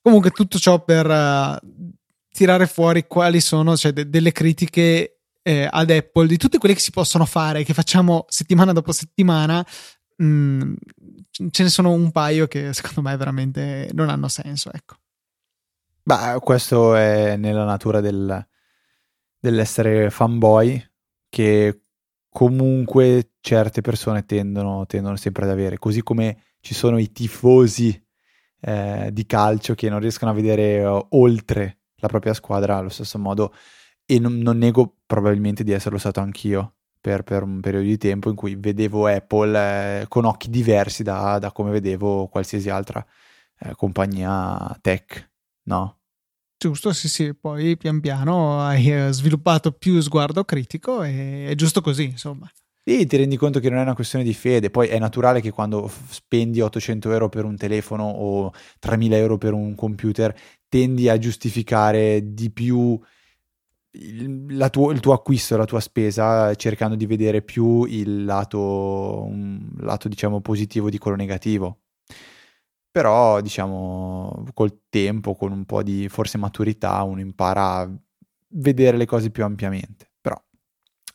Comunque tutto ciò per uh, tirare fuori quali sono cioè, de- delle critiche eh, ad Apple di tutte quelle che si possono fare, che facciamo settimana dopo settimana, mh, mm, ce ne sono un paio che secondo me veramente non hanno senso, ecco. Beh, questo è nella natura del, dell'essere fanboy che comunque certe persone tendono, tendono, sempre ad avere, così come ci sono i tifosi eh, di calcio che non riescono a vedere uh, oltre la propria squadra allo stesso modo e non, non nego probabilmente di esserlo stato anch'io per, per, un periodo di tempo in cui vedevo Apple eh, con occhi diversi da, da, come vedevo qualsiasi altra eh, compagnia tech, no? Giusto, sì, sì, poi pian piano hai eh, sviluppato più sguardo critico e è giusto così, insomma. Sì, ti rendi conto che non è una questione di fede, poi è naturale che quando spendi 800 euro per un telefono o 3000 euro per un computer tendi a giustificare di più il, tuo, il, tuo, acquisto, la tua spesa, cercando di vedere più il lato, un lato diciamo positivo di quello negativo. Però, diciamo, col tempo, con un po' di forse maturità, uno impara a vedere le cose più ampiamente. Però,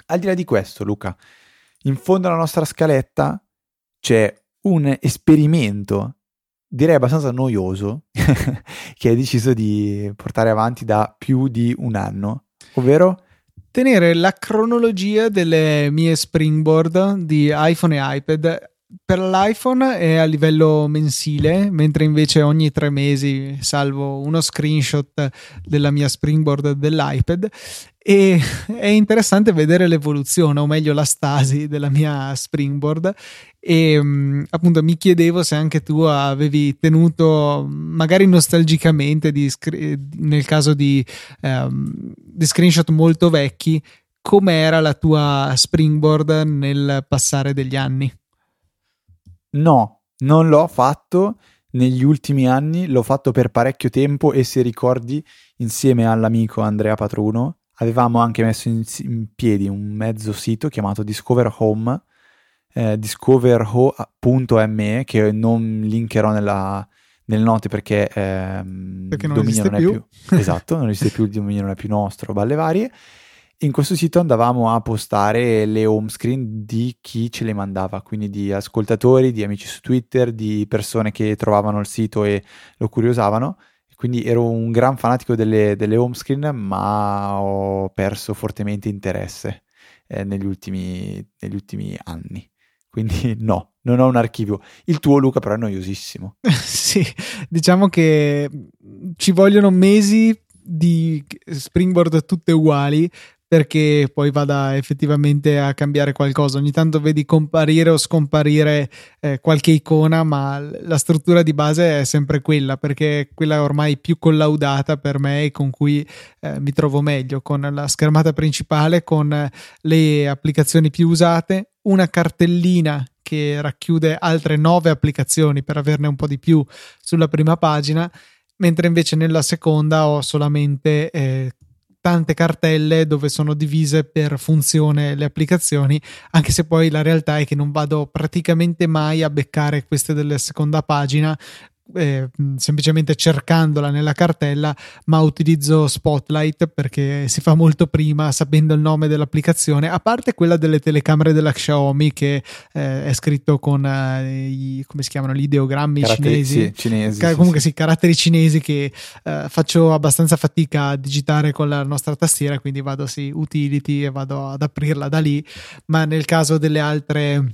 al di là di questo, Luca, in fondo alla nostra scaletta c'è un esperimento, direi abbastanza noioso, che hai deciso di portare avanti da più di un anno ovvero? Tenere la cronologia delle mie springboard di iPhone e iPad. Per l'iPhone è a livello mensile, mentre invece ogni tre mesi salvo uno screenshot della mia springboard dell'iPad. E è interessante vedere l'evoluzione, o meglio la stasi della mia springboard e mm, appunto mi chiedevo se anche tu avevi tenuto magari nostalgicamente di, nel caso di, um, di screenshot molto vecchi com'era la tua springboard nel passare degli anni? No non l'ho fatto. Negli ultimi anni l'ho fatto per parecchio tempo e se ricordi insieme all'amico Andrea Patruno avevamo anche messo in, in piedi un mezzo sito chiamato Discover Home eh, discoverho.me che non linkerò nella, nelle note perché, ehm, perché non dominio non è più. più esatto, non esiste più il dominio non è più nostro, balle varie. In questo sito andavamo a postare le home screen di chi ce le mandava, quindi di ascoltatori, di amici su Twitter, di persone che trovavano il sito e lo curiosavano. Quindi ero un gran fanatico delle, delle home screen, ma ho perso fortemente interesse eh, negli, ultimi, negli ultimi anni. Quindi no, non ho un archivio. Il tuo Luca però è noiosissimo. sì, diciamo che ci vogliono mesi di springboard tutte uguali perché poi vada effettivamente a cambiare qualcosa. Ogni tanto vedi comparire o scomparire eh, qualche icona, ma la struttura di base è sempre quella, perché è quella ormai più collaudata per me e con cui eh, mi trovo meglio, con la schermata principale, con le applicazioni più usate, una cartellina che racchiude altre nove applicazioni per averne un po' di più sulla prima pagina mentre invece nella seconda ho solamente eh, tante cartelle dove sono divise per funzione le applicazioni, anche se poi la realtà è che non vado praticamente mai a beccare queste della seconda pagina eh, semplicemente cercandola nella cartella, ma utilizzo Spotlight perché si fa molto prima sapendo il nome dell'applicazione, a parte quella delle telecamere della Xiaomi che eh, è scritto con eh, i, come si chiamano, gli ideogrammi Caratteri- cinesi. sì, cinesi, Ca- comunque sì. sì, caratteri cinesi che eh, faccio abbastanza fatica a digitare con la nostra tastiera, quindi vado sì, utility e vado ad aprirla da lì, ma nel caso delle altre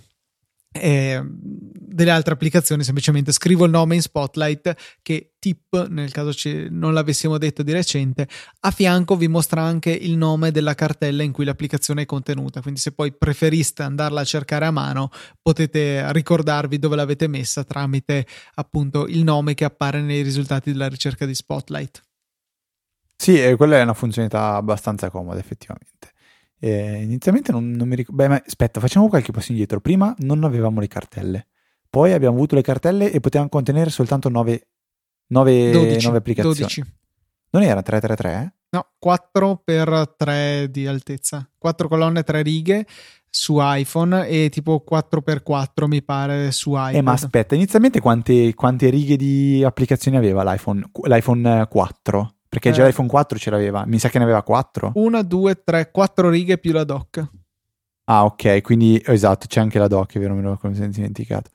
eh, delle altre applicazioni semplicemente scrivo il nome in Spotlight che tip nel caso non l'avessimo detto di recente a fianco vi mostra anche il nome della cartella in cui l'applicazione è contenuta quindi se poi preferiste andarla a cercare a mano potete ricordarvi dove l'avete messa tramite appunto il nome che appare nei risultati della ricerca di Spotlight Sì, e quella è una funzionalità abbastanza comoda, effettivamente. Eh, inizialmente non, non mi ricordo. Beh, ma aspetta, facciamo qualche passo indietro. Prima non avevamo le cartelle, poi abbiamo avuto le cartelle e potevamo contenere soltanto 9, 9, 12, applicazioni. 12 Non era 333? No, 4 per 3 di altezza, 4 colonne, 3 righe su iPhone e tipo 4 per 4 mi pare su iPad. Eh, ma aspetta, inizialmente quante, quante righe di applicazioni aveva l'iPhone, l'iPhone 4? Perché già Eh. l'iPhone 4 ce l'aveva, mi sa che ne aveva 4. 1, 2, 3, 4 righe più la dock. Ah, ok, quindi esatto, c'è anche la doc, è vero, me lo sono dimenticato.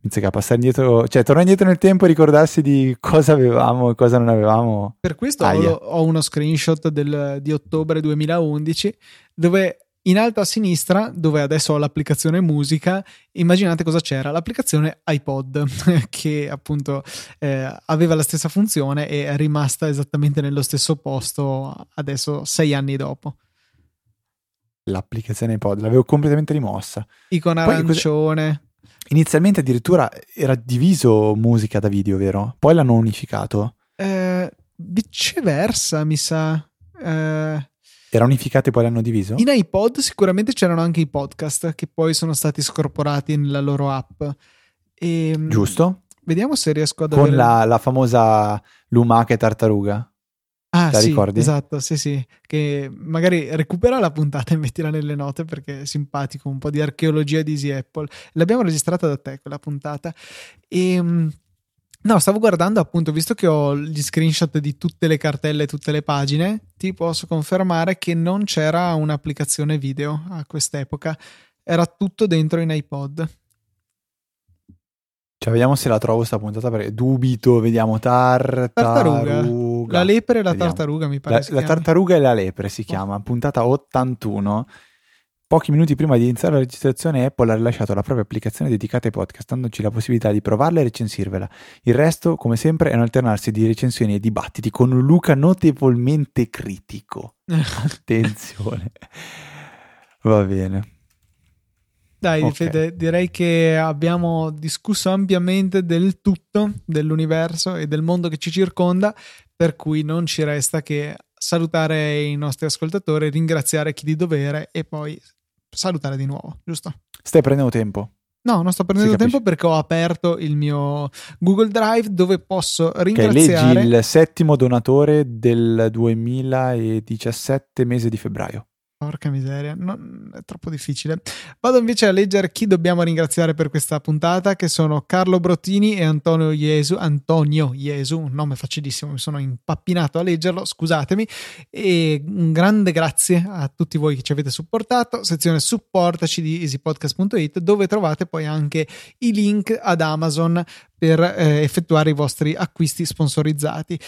Inizia a passare indietro, cioè tornare indietro nel tempo e ricordarsi di cosa avevamo e cosa non avevamo. Per questo ho, ho uno screenshot del- di ottobre 2011 dove in alto a sinistra, dove adesso ho l'applicazione musica, immaginate cosa c'era, l'applicazione iPod che appunto eh, aveva la stessa funzione e è rimasta esattamente nello stesso posto adesso sei anni dopo. L'applicazione iPod, l'avevo completamente rimossa. Icona Poi arancione. Inizialmente addirittura era diviso musica da video, vero? Poi l'hanno unificato. Eh, viceversa, mi sa. Eh, Era unificato e poi l'hanno diviso? in iPod sicuramente c'erano anche i podcast che poi sono stati scorporati nella loro app. E, Giusto? Vediamo se riesco ad Con avere. la, la famosa lumaca e tartaruga. Ah, la sì, ricordi? esatto, sì, sì. Che magari recupera la puntata e mettila nelle note perché è simpatico, un po' di archeologia di Easy Apple. L'abbiamo registrata da te quella puntata. E mm, no, stavo guardando appunto, visto che ho gli screenshot di tutte le cartelle e tutte le pagine, ti posso confermare che non c'era un'applicazione video a quest'epoca. Era tutto dentro in iPod. Cioè, vediamo se la trovo sta puntata perché dubito, vediamo tartaruga. Tartaruga. La lepre e la Vediamo. tartaruga, mi pare. La, la tartaruga e la lepre si chiama, puntata 81. Pochi minuti prima di iniziare la registrazione, Apple ha rilasciato la propria applicazione dedicata ai podcast, dandoci la possibilità di provarla e recensirvela. Il resto, come sempre, è un alternarsi di recensioni e dibattiti con un Luca notevolmente critico. Attenzione. Va bene. Dai, Ok. Fede, direi che abbiamo discusso ampiamente del tutto, dell'universo e del mondo che ci circonda, per cui non ci resta che salutare i nostri ascoltatori, ringraziare chi di dovere e poi salutare di nuovo, giusto? Stai prendendo tempo? No, non sto prendendo tempo perché ho aperto il mio Google Drive dove posso ringraziare. leggi il settimo donatore del 2017 mese di febbraio. Porca miseria, non- è troppo difficile. Vado invece a leggere chi dobbiamo ringraziare per questa puntata, che sono Carlo Brottini e Antonio Iesu. Antonio Iesu, un nome facilissimo, mi sono impappinato a leggerlo, scusatemi. E un grande grazie a tutti voi che ci avete supportato. Sezione supportaci di easypodcast.it, dove trovate poi anche i link ad Amazon per eh, effettuare i vostri acquisti sponsorizzati.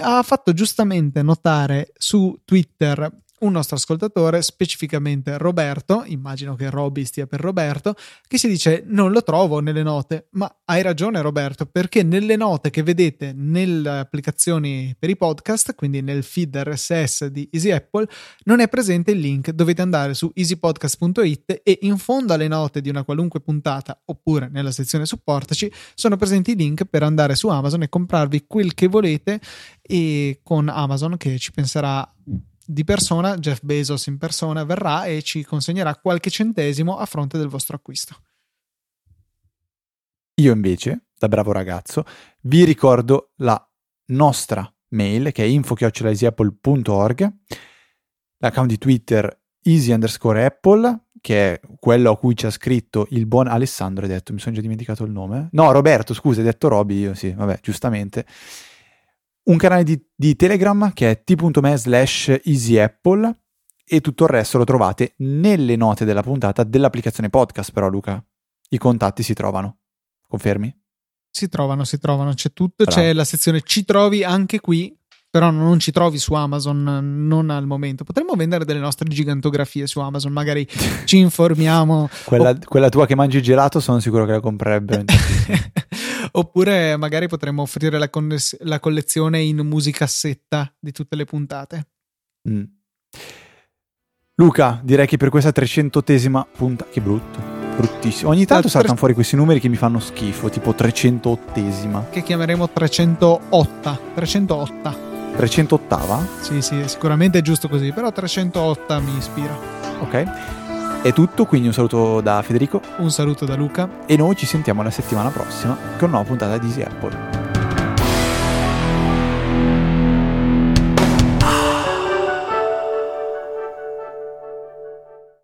Ha fatto giustamente notare su Twitter un nostro ascoltatore, specificamente Roberto, immagino che Robby stia per Roberto, che si dice non lo trovo nelle note, ma hai ragione Roberto, perché nelle note che vedete nelle applicazioni per i podcast, quindi nel feed RSS di Easy Apple, non è presente il link, dovete andare su easypodcast.it e in fondo alle note di una qualunque puntata oppure nella sezione supportaci sono presenti i link per andare su Amazon e comprarvi quel che volete e con Amazon che ci penserà di persona, Jeff Bezos in persona verrà e ci consegnerà qualche centesimo a fronte del vostro acquisto. Io invece, da bravo ragazzo, vi ricordo la nostra mail che è info.easyapple.org, l'account di Twitter easy underscore apple, che è quello a cui ci ha scritto il buon Alessandro, hai detto, mi sono già dimenticato il nome. No, Roberto, scusa, hai detto Roby, io sì, vabbè, giustamente. Un canale di, di Telegram che è t.me slash easyapple e tutto il resto lo trovate nelle note della puntata dell'applicazione podcast, però Luca, i contatti si trovano. Confermi? Si trovano, si trovano, c'è tutto, Bravo. c'è la sezione ci trovi anche qui però non ci trovi su Amazon, non al momento. Potremmo vendere delle nostre gigantografie su Amazon, magari ci informiamo. quella, o... quella, tua che mangi gelato sono sicuro che la comprerebbe. Oppure magari potremmo offrire la, conness- la, collezione in musicassetta di tutte le puntate. Mm. Luca, direi che per questa trecentotesima puntata... Che brutto bruttissimo. Ogni tanto saltano fuori questi numeri che mi fanno schifo, tipo 308esima. Che chiameremo 308. 308. 308? Sì, sì, sicuramente è giusto così, però 308 mi ispira. Ok. È tutto, quindi un saluto da Federico. Un saluto da Luca. E noi ci sentiamo la settimana prossima con una nuova puntata di Easy Apple.